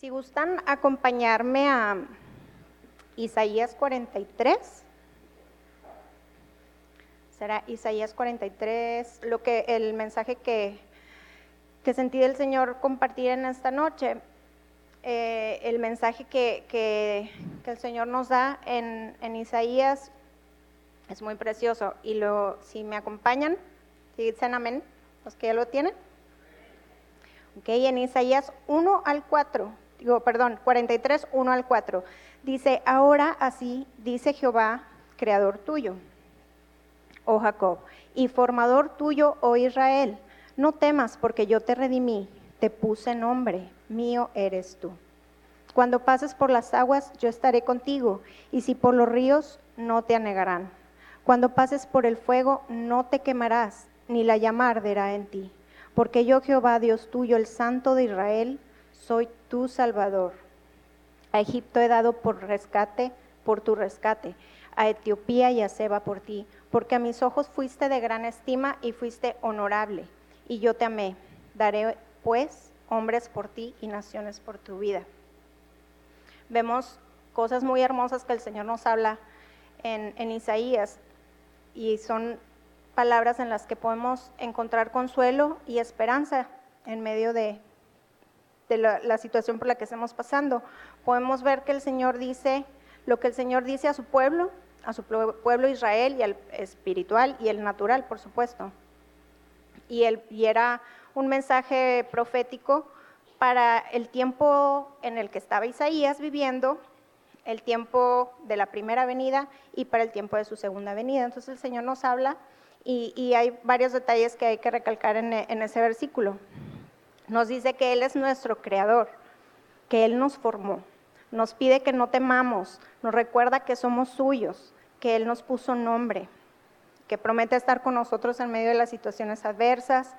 Si gustan acompañarme a Isaías 43. Será Isaías 43, lo que el mensaje que, que sentí del Señor compartir en esta noche. Eh, el mensaje que, que, el Señor nos da en, en, Isaías es muy precioso. Y lo, si me acompañan, si amén, los que ya lo tienen. Ok, en Isaías 1 al 4 digo, perdón, 43, 1 al 4. Dice, ahora así dice Jehová, creador tuyo, oh Jacob, y formador tuyo, oh Israel. No temas porque yo te redimí, te puse nombre, mío eres tú. Cuando pases por las aguas, yo estaré contigo, y si por los ríos, no te anegarán. Cuando pases por el fuego, no te quemarás, ni la llama arderá en ti. Porque yo, Jehová, Dios tuyo, el Santo de Israel, soy tu Salvador. A Egipto he dado por rescate, por tu rescate, a Etiopía y a Seba por ti, porque a mis ojos fuiste de gran estima y fuiste honorable, y yo te amé. Daré pues hombres por ti y naciones por tu vida. Vemos cosas muy hermosas que el Señor nos habla en, en Isaías, y son palabras en las que podemos encontrar consuelo y esperanza en medio de, de la, situación por la que estamos pasando. Podemos ver que el Señor dice lo que el Señor dice a su pueblo, a su pueblo Israel y al espiritual y el natural, por supuesto. Y, el, y era un mensaje profético para el tiempo en el que estaba Isaías viviendo, el tiempo de la primera venida y para el tiempo de su segunda venida. Entonces el Señor nos habla y, hay varios detalles que hay que recalcar en, en ese versículo. Nos dice que Él es nuestro creador, que Él nos formó. Nos pide que no temamos, nos recuerda que somos suyos, que Él nos puso nombre, que promete estar con nosotros en medio de las situaciones adversas,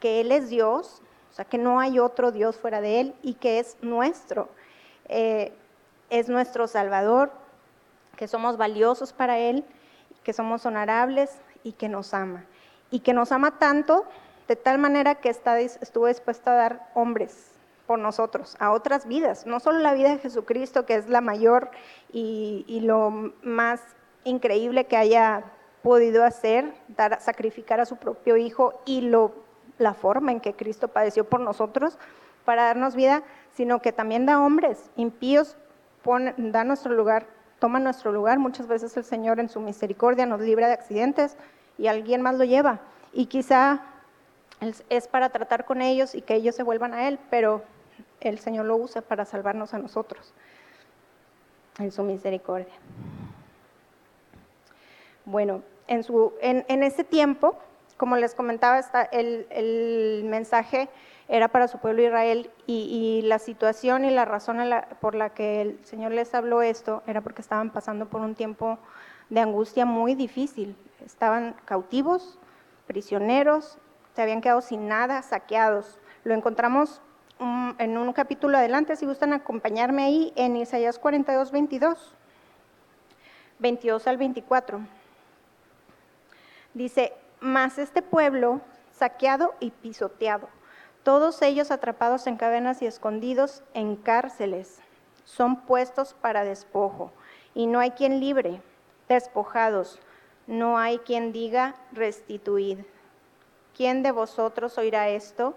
que Él es Dios, o sea, que no hay otro Dios fuera de Él y que es nuestro, eh, es nuestro Salvador, que somos valiosos para Él, que somos honorables y que nos ama. Y que nos ama tanto de tal manera que está, estuvo dispuesto a dar hombres por nosotros, a otras vidas, no solo la vida de Jesucristo, que es la mayor y, lo más increíble que haya podido hacer, dar, sacrificar a su propio Hijo y lo, la forma en que Cristo padeció por nosotros para darnos vida, sino que también da hombres impíos, da nuestro lugar, toma nuestro lugar. Muchas veces el Señor en su misericordia nos libra de accidentes y alguien más lo lleva. Y quizá es para tratar con ellos y que ellos se vuelvan a Él, pero el Señor lo usa para salvarnos a nosotros en su misericordia. Bueno, en, su, en, ese tiempo, como les comentaba, el, mensaje era para su pueblo Israel y, la situación y la razón por la que el Señor les habló esto era porque estaban pasando por un tiempo de angustia muy difícil. Estaban cautivos, prisioneros, se habían quedado sin nada, saqueados. Lo encontramos mm, en un capítulo adelante, si gustan acompañarme ahí, en Isaías 42, 22, 22 al 24. Dice, mas este pueblo saqueado y pisoteado, todos ellos atrapados en cadenas y escondidos en cárceles, son puestos para despojo, y no hay quien libre, despojados, no hay quien diga restituid. ¿Quién de vosotros oirá esto?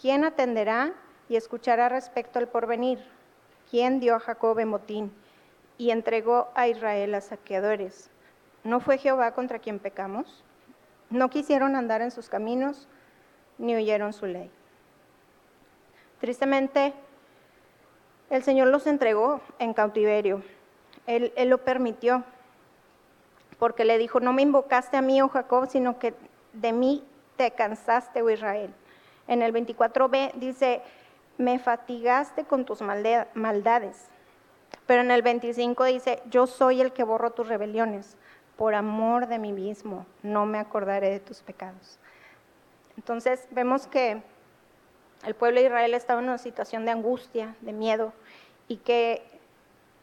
¿Quién atenderá y escuchará respecto al porvenir? ¿Quién dio a Jacob motín y entregó a Israel a saqueadores? ¿No fue Jehová contra quien pecamos? No quisieron andar en sus caminos, ni oyeron su ley. Tristemente, el Señor los entregó en cautiverio. Él, él, lo permitió, porque le dijo, no me invocaste a mí, oh Jacob, sino que de mí te cansaste, oh Israel. En el 24b dice, me fatigaste con tus maldades. Pero en el 25 dice, yo soy el que borro tus rebeliones. Por amor de mí mismo, no me acordaré de tus pecados. Entonces vemos que el pueblo de Israel estaba en una situación de angustia, de miedo, y que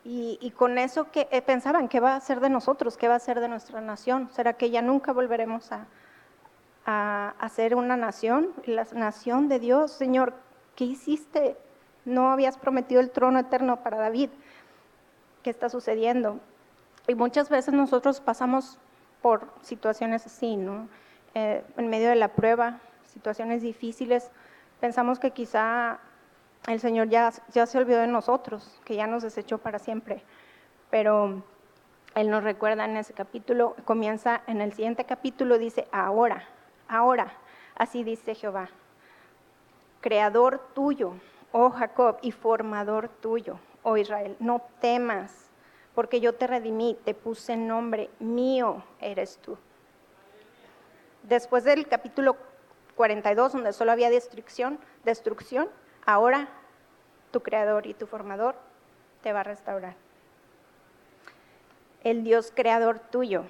y, con eso que eh, pensaban, ¿qué va a ser de nosotros? ¿Qué va a ser de nuestra nación? ¿Será que ya nunca volveremos a, a, ser una nación, la nación de Dios. Señor, ¿qué hiciste? no habías prometido el trono eterno para David. ¿Qué está sucediendo? Y muchas veces nosotros pasamos por situaciones así, ¿no? Eh, en medio de la prueba, situaciones difíciles, pensamos que quizá el Señor ya, ya se olvidó de nosotros, que ya nos desechó para siempre. Pero Él nos recuerda en ese capítulo, comienza en el siguiente capítulo, dice, ahora, ahora, así dice Jehová, creador tuyo, oh Jacob, y formador tuyo, oh Israel, no temas, porque yo te redimí, te puse nombre, mío eres tú. Después del capítulo 42, donde solo había destrucción, destrucción, ahora tu creador y tu formador te va a restaurar. El Dios creador tuyo.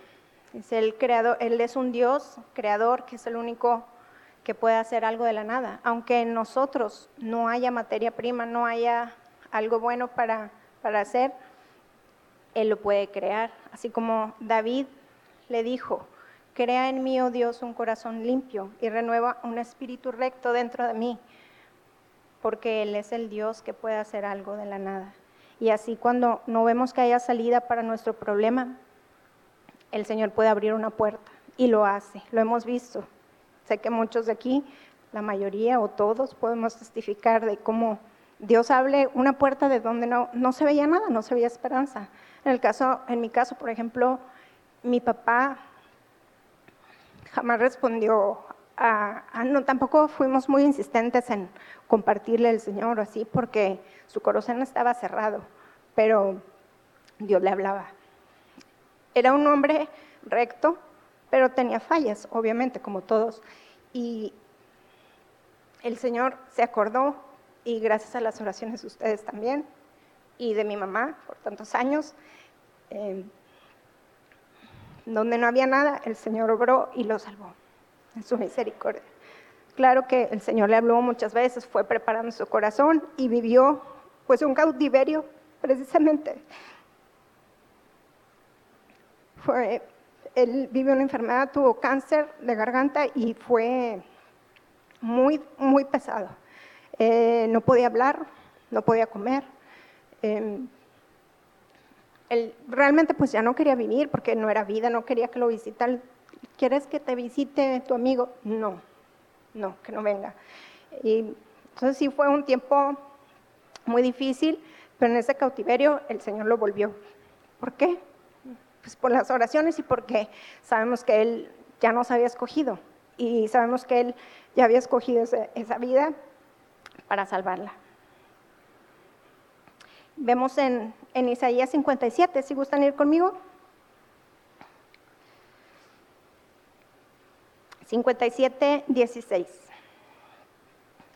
Es el creador, Él es un Dios creador que es el único que puede hacer algo de la nada. Aunque en nosotros no haya materia prima, no haya algo bueno para, para hacer, Él lo puede crear. Así como David le dijo, crea en mí, oh Dios, un corazón limpio y renueva un espíritu recto dentro de mí porque Él es el Dios que puede hacer algo de la nada. Y así cuando no vemos que haya salida para nuestro problema, el Señor puede abrir una puerta y lo hace, lo hemos visto. Sé que muchos de aquí, la mayoría o todos, podemos testificar de cómo Dios abre una puerta de donde no, no se veía nada, no se veía esperanza. En, el caso, en mi caso, por ejemplo, mi papá jamás respondió no, tampoco fuimos muy insistentes en compartirle el Señor así, porque su corazón estaba cerrado, pero Dios le hablaba. Era un hombre recto, pero tenía fallas, obviamente, como todos. Y el Señor se acordó, y gracias a las oraciones de ustedes también, y de mi mamá por tantos años, eh, donde no había nada, el Señor obró y lo salvó en su misericordia. Claro que el Señor le habló muchas veces, fue preparando su corazón y vivió pues un cautiverio precisamente. Fue, él vivió una enfermedad, tuvo cáncer de garganta y fue muy, muy pesado. Eh, no podía hablar, no podía comer. Em, él realmente pues ya no quería vivir porque no era vida, no quería que lo visitaran ¿quieres que te visite tu amigo? No, no, que no venga. Entonces sí fue un tiempo muy difícil, pero en ese cautiverio el Señor lo volvió. ¿Por qué? Pues por las oraciones y porque sabemos que Él ya nos había escogido y sabemos que Él ya había escogido esa vida para salvarla. Vemos en, en Isaías 57, si gustan ir conmigo. 57, 16.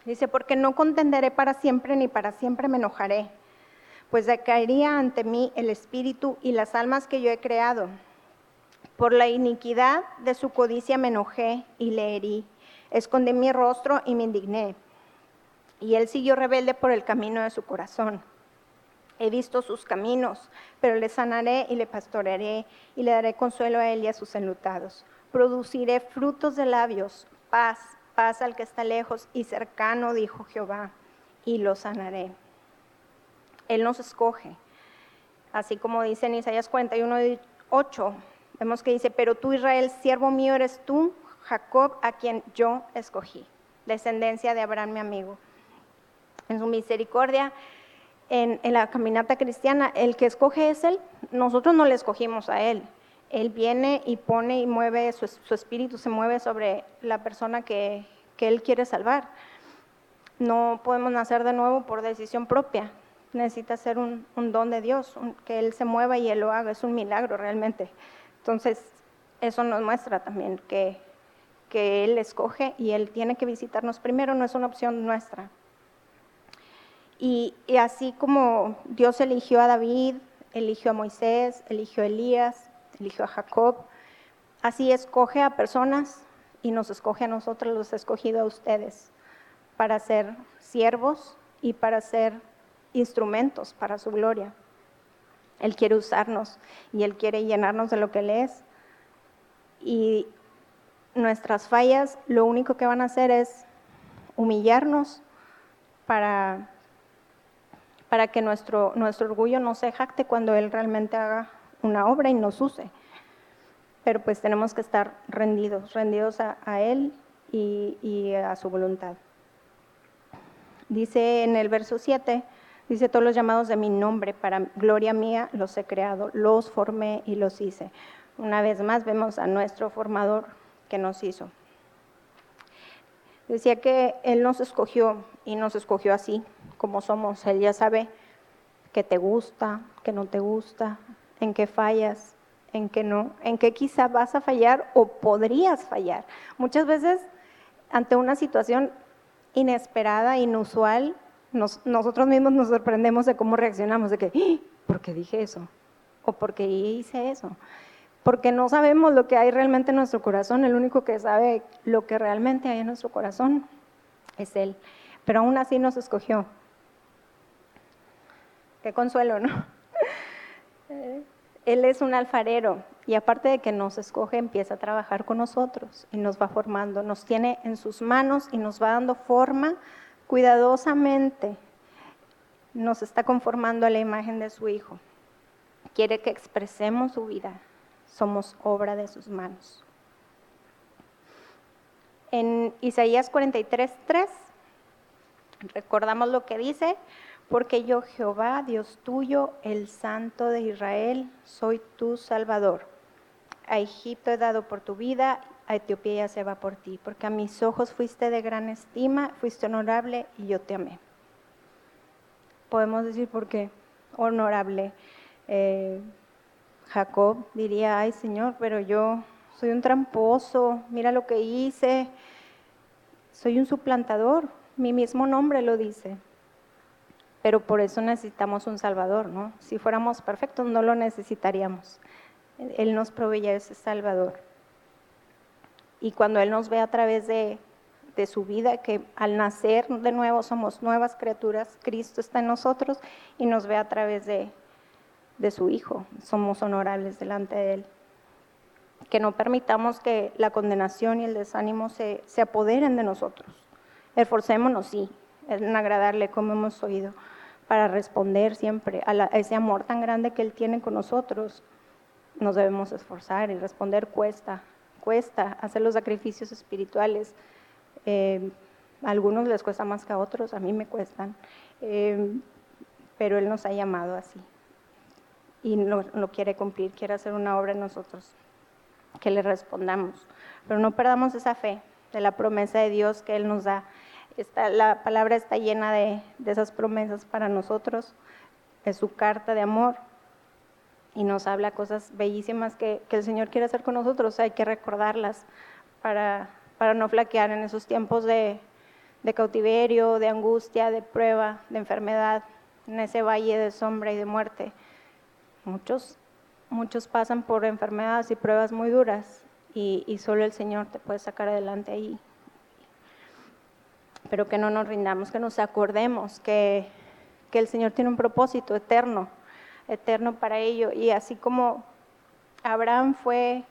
Dice, porque no contenderé para siempre ni para siempre me enojaré, pues decaería ante mí el espíritu y las almas que yo he creado. Por la iniquidad de su codicia me enojé y le herí, escondí mi rostro y me indigné. Y él siguió rebelde por el camino de su corazón. He visto sus caminos, pero le sanaré y le pastorearé y le daré consuelo a él y a sus enlutados produciré frutos de labios, paz, paz al que está lejos y cercano, dijo Jehová, y lo sanaré. Él nos escoge, así como dice en Isaías 41, 8, vemos que dice, pero tú Israel, siervo mío eres tú, Jacob, a quien yo escogí, descendencia de Abraham mi amigo. En su misericordia, en, en la caminata cristiana, el que escoge es Él, nosotros no le escogimos a Él, él viene y pone y mueve, su, espíritu se mueve sobre la persona que, Él quiere salvar. No podemos nacer de nuevo por decisión propia. Necesita ser un, don de Dios, que Él se mueva y Él lo haga. Es un milagro realmente. Entonces, eso nos muestra también que, que Él escoge y Él tiene que visitarnos primero, no es una opción nuestra. Y, así como Dios eligió a David, eligió a Moisés, eligió a Elías, eligió a Jacob. Así escoge a personas y nos escoge a nosotros, los ha escogido a ustedes para ser siervos y para ser instrumentos para su gloria. Él quiere usarnos y Él quiere llenarnos de lo que Él es. Y nuestras fallas lo único que van a hacer es humillarnos para para que nuestro, nuestro orgullo no se jacte cuando Él realmente haga una obra y nos use. Pero pues tenemos que estar rendidos, rendidos a, Él y, y a su voluntad. Dice en el verso 7, dice, todos los llamados de mi nombre, para gloria mía los he creado, los formé y los hice. Una vez más vemos a nuestro formador que nos hizo. Decía que Él nos escogió y nos escogió así, como somos. Él ya sabe que te gusta, que no te gusta, en qué fallas, en qué no, en qué quizá vas a fallar o podrías fallar. Muchas veces ante una situación inesperada, inusual, nosotros mismos nos sorprendemos de cómo reaccionamos, de que, ¡Ah! ¿por qué dije eso? ¿O por qué hice eso? Porque no sabemos lo que hay realmente en nuestro corazón, el único que sabe lo que realmente hay en nuestro corazón es Él. Pero aún así nos escogió. Qué consuelo, ¿no? Él es un alfarero y aparte de que nos escoge, empieza a trabajar con nosotros y nos va formando, nos tiene en sus manos y nos va dando forma cuidadosamente. Nos está conformando a la imagen de su Hijo. Quiere que expresemos su vida. Somos obra de sus manos. En Isaías 43, 3, recordamos lo que dice, porque yo Jehová, Dios tuyo, el Santo de Israel, soy tu Salvador. A Egipto he dado por tu vida, a Etiopía se va por ti, porque a mis ojos fuiste de gran estima, fuiste honorable y yo te amé. Podemos decir por qué honorable. Eh, Jacob diría, ay Señor, pero yo soy un tramposo, mira lo que hice, soy un suplantador, mi mismo nombre lo dice pero por eso necesitamos un Salvador, ¿no? Si fuéramos perfectos no lo necesitaríamos. Él nos proveía ese Salvador. Y cuando Él nos ve a través de, su vida, que al nacer de nuevo somos nuevas criaturas, Cristo está en nosotros y nos ve a través de, su Hijo, somos honorables delante de Él. Que no permitamos que la condenación y el desánimo se, apoderen de nosotros. Esforcémonos, sí, en agradarle como hemos oído, para responder siempre a, ese amor tan grande que Él tiene con nosotros. Nos debemos esforzar y responder cuesta, cuesta hacer los sacrificios espirituales. Eh, a algunos les cuesta más que a otros, a mí me cuestan, eh, pero Él nos ha llamado así y lo, lo quiere cumplir, quiere hacer una obra en nosotros, que le respondamos. Pero no perdamos esa fe de la promesa de Dios que Él nos da la palabra está llena de, esas promesas para nosotros, es su carta de amor y nos habla cosas bellísimas que, el Señor quiere hacer con nosotros, hay que recordarlas para, para no flaquear en esos tiempos de, cautiverio, de angustia, de prueba, de enfermedad, en ese valle de sombra y de muerte. Muchos, muchos pasan por enfermedades y pruebas muy duras y, y solo el Señor te puede sacar adelante ahí pero que no nos rindamos, que nos acordemos que, el Señor tiene un propósito eterno, eterno para ello. Y así como Abraham fue,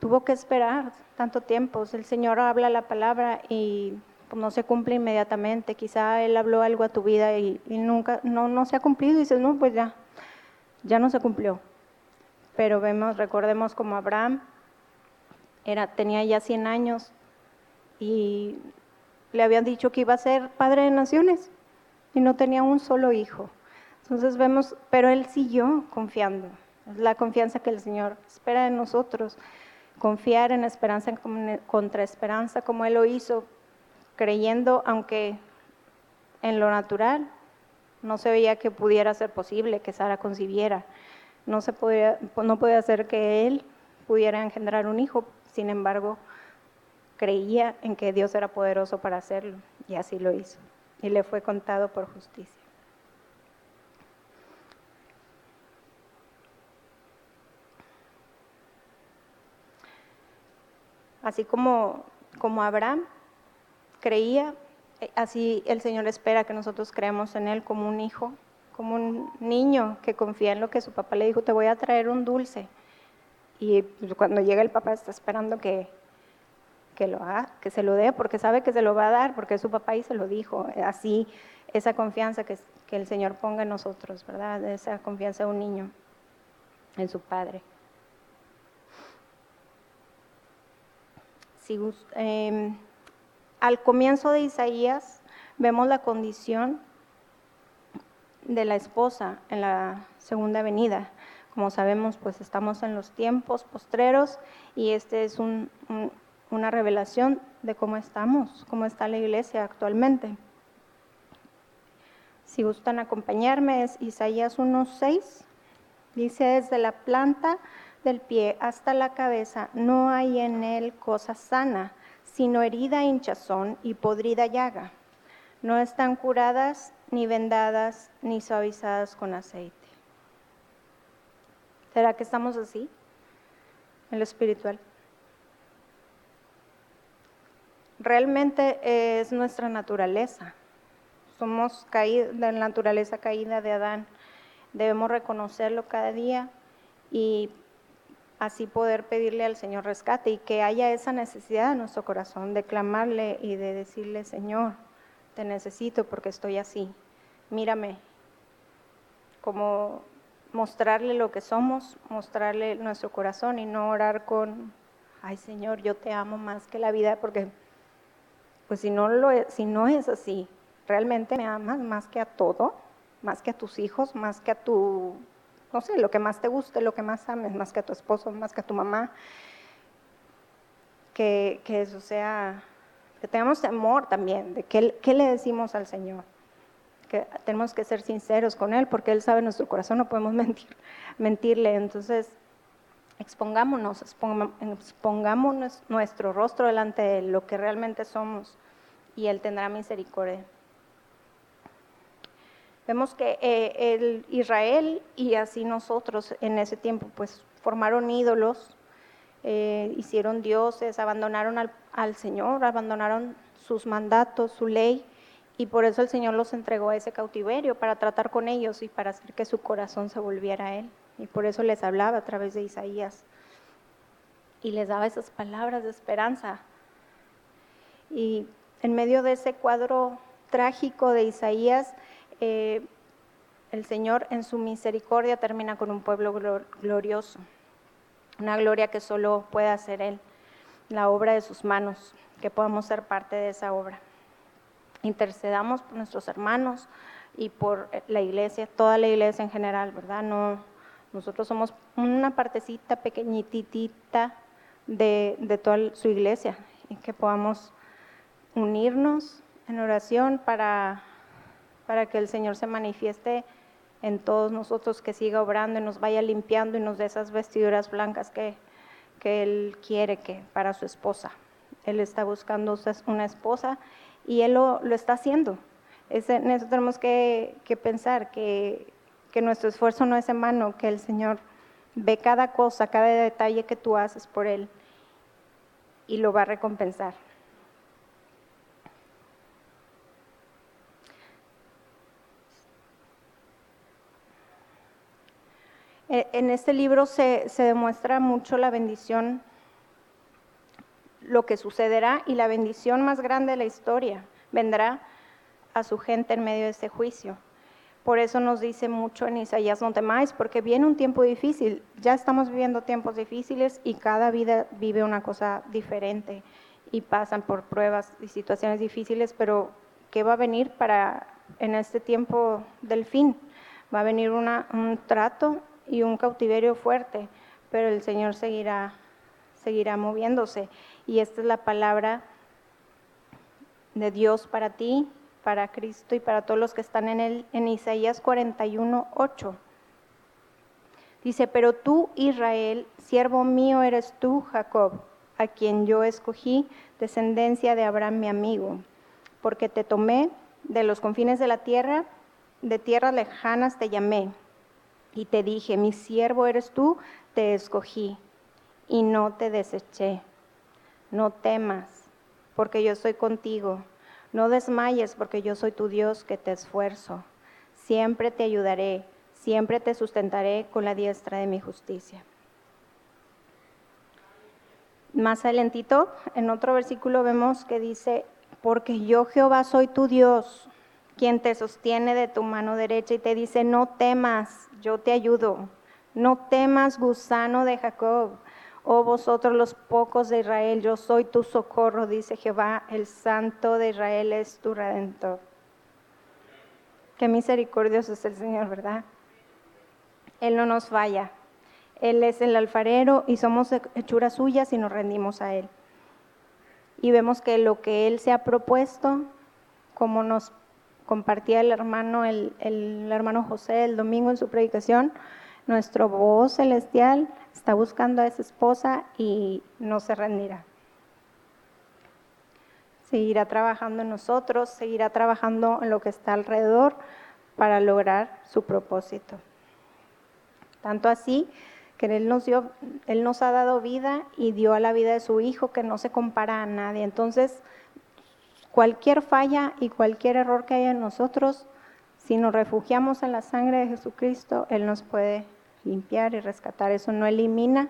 tuvo que esperar tanto tiempo, el Señor habla la palabra y pues, no se cumple inmediatamente, quizá Él habló algo a tu vida y, nunca, no, no se ha cumplido y dices, no, pues ya, ya no se cumplió. Pero vemos, recordemos como Abraham era, tenía ya 100 años y le habían dicho que iba a ser padre de naciones y no tenía un solo hijo. Entonces vemos, pero él siguió confiando. Es la confianza que el Señor espera de nosotros. Confiar en esperanza contra esperanza, como Él lo hizo, creyendo, aunque en lo natural no se veía que pudiera ser posible que Sara concibiera. No, se podía, no podía ser que Él pudiera engendrar un hijo. Sin embargo, creía en que Dios era poderoso para hacerlo y así lo hizo. Y le fue contado por justicia. Así como, como Abraham creía, eh, así el Señor espera que nosotros creamos en Él como un hijo, como un niño que confía en lo que su papá le dijo, te voy a traer un dulce. Y pues, cuando llega el papá está esperando que, que lo haga, que se lo dé, porque sabe que se lo va a dar, porque es su papá y se lo dijo. Así, esa confianza que, que el Señor ponga en nosotros, ¿verdad? Esa confianza de un niño en su padre. Eh, al comienzo de Isaías vemos la condición de la esposa en la segunda venida. Como sabemos, pues estamos en los tiempos postreros y este es una revelación de cómo estamos, cómo está la iglesia actualmente. Si gustan acompañarme, es Isaías 1.6. Dice, desde la planta del pie hasta la cabeza no hay en él cosa sana, sino herida, hinchazón y podrida llaga. No están curadas, ni vendadas, ni suavizadas con aceite. ¿Será que estamos así en lo espiritual? Realmente es nuestra naturaleza. Somos de la naturaleza caída de Adán. Debemos reconocerlo cada día y así poder pedirle al Señor rescate y que haya esa necesidad en nuestro corazón de clamarle y de decirle, Señor, te necesito porque estoy así. Mírame, como mostrarle lo que somos, mostrarle nuestro corazón y no orar con, ay Señor, yo te amo más que la vida, porque pues si no, lo es, si no es así, realmente me amas más que a todo, más que a tus hijos, más que a tu no sé, lo que más te guste, lo que más ames, más que a tu esposo, más que a tu mamá, que, eso sea, que tengamos temor también de qué, le decimos al Señor que tenemos que ser sinceros con Él porque Él sabe nuestro corazón, no podemos mentir, mentirle. Entonces, expongámonos, expongamos nuestro rostro delante de lo que realmente somos y Él tendrá misericordia. Vemos que eh, el Israel y así nosotros en ese tiempo pues formaron ídolos, eh, hicieron dioses, abandonaron al, al, Señor, abandonaron sus mandatos, su ley, y por eso el Señor los entregó a ese cautiverio, para tratar con ellos y para hacer que su corazón se volviera a Él. Y por eso les hablaba a través de Isaías y les daba esas palabras de esperanza. Y en medio de ese cuadro trágico de Isaías, eh, el Señor en su misericordia termina con un pueblo glorioso, una gloria que solo puede hacer Él, la obra de sus manos, que podamos ser parte de esa obra. Intercedamos por nuestros hermanos y por la iglesia, toda la iglesia en general, ¿verdad? No, nosotros somos una partecita pequeñitita de toda su iglesia y que podamos unirnos en oración para para que el Señor se manifieste en todos nosotros, que siga obrando y nos vaya limpiando y nos dé esas vestiduras blancas que, que Él quiere que para su esposa. Él está buscando una esposa y Él lo, lo está haciendo. en eso tenemos que, que pensar, que, que nuestro esfuerzo no es en vano, que el Señor ve cada cosa, cada detalle que tú haces por Él y lo va a recompensar. Eh, en este libro se, demuestra mucho la bendición, lo que sucederá y la bendición más grande de la historia vendrá a su gente en medio de ese juicio. Por eso nos dice mucho en Isaías, no temáis, porque viene un tiempo difícil. Ya estamos viviendo tiempos difíciles y cada vida vive una cosa diferente y pasan por pruebas y situaciones difíciles, pero ¿qué va a venir para en este tiempo del fin? Va a venir un trato y un cautiverio fuerte, pero el Señor seguirá, seguirá moviéndose. Y esta es la palabra de Dios para ti, para Cristo y para todos los que están en, el, en Isaías 41, 8. Dice, pero tú, Israel, siervo mío eres tú, Jacob, a quien yo escogí, descendencia de Abraham mi amigo, porque te tomé de los confines de la tierra, de tierras lejanas te llamé y te dije, mi siervo eres tú, te escogí y no te deseché. No temas, porque yo soy contigo. No desmayes, porque yo soy tu Dios que te esfuerzo. Siempre te ayudaré, siempre te sustentaré con la diestra de mi justicia. Más adelantito, en otro versículo vemos que dice, porque yo Jehová soy tu Dios, quien te sostiene de tu mano derecha y te dice, no temas, yo te ayudo, no temas gusano de Jacob, oh vosotros los pocos de Israel, yo soy tu socorro, dice Jehová, el santo de Israel es tu redentor. Qué misericordioso es el Señor, ¿verdad? Él no nos falla. Él es el alfarero y somos hechuras suyas y nos rendimos a Él. Y vemos que lo que Él se ha propuesto, como nos compartía el hermano, el, hermano José el domingo en su predicación, nuestro voz celestial está buscando a esa esposa y no se rendirá. Seguirá trabajando en nosotros, seguirá trabajando en lo que está alrededor para lograr su propósito. Tanto así que Él nos, dio, Él nos ha dado vida y dio a la vida de su Hijo que no se compara a nadie. Entonces, cualquier falla y cualquier error que haya en nosotros, si nos refugiamos en la sangre de Jesucristo, Él nos puede limpiar y rescatar. Eso no elimina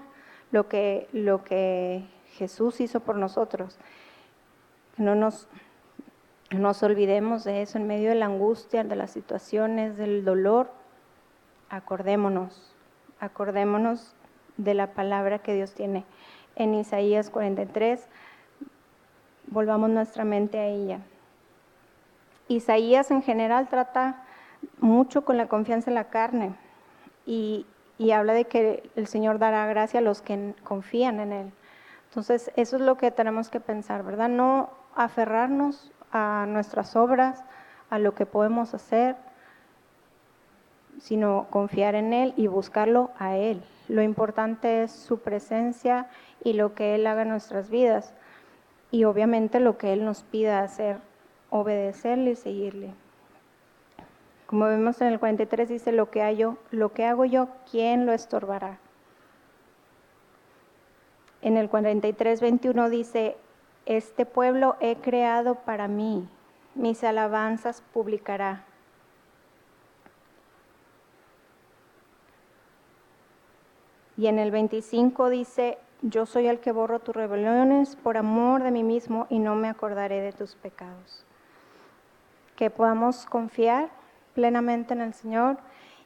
lo que, Jesús hizo por nosotros. No nos, nos olvidemos de eso en medio de la angustia, de las situaciones, del dolor. Acordémonos acordémonos de la palabra que Dios tiene en Isaías 43. Volvamos nuestra mente a ella. Isaías en general trata mucho con la confianza en la carne y, habla de que el Señor dará gracia a los que confían en Él. Entonces, eso es lo que tenemos que pensar, ¿verdad? No aferrarnos a nuestras obras, a lo que podemos hacer, sino confiar en Él y buscarlo a Él. Lo importante es su presencia y lo que Él haga en nuestras vidas. Y obviamente lo que Él nos pida hacer, obedecerle y seguirle. Como vemos en el 43 dice, lo que, hago, lo que hago yo, ¿quién lo estorbará? En el 43, 21 dice, este pueblo he creado para mí, mis alabanzas publicará. Y en el 25 dice, yo soy el que borro tus rebeliones por amor de mí mismo y no me acordaré de tus pecados. Que podamos confiar plenamente en el Señor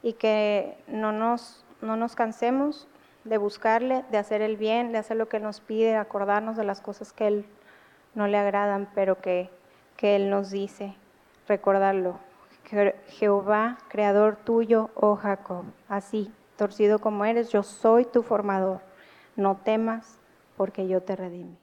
y que no nos, no nos cansemos de buscarle, de hacer el bien, de hacer lo que nos pide, acordarnos de las cosas que Él no le agradan, pero que, que Él nos dice, recordarlo. Jehová, creador tuyo, oh Jacob, así torcido como eres, yo soy tu formador. No temas, porque yo te redimí.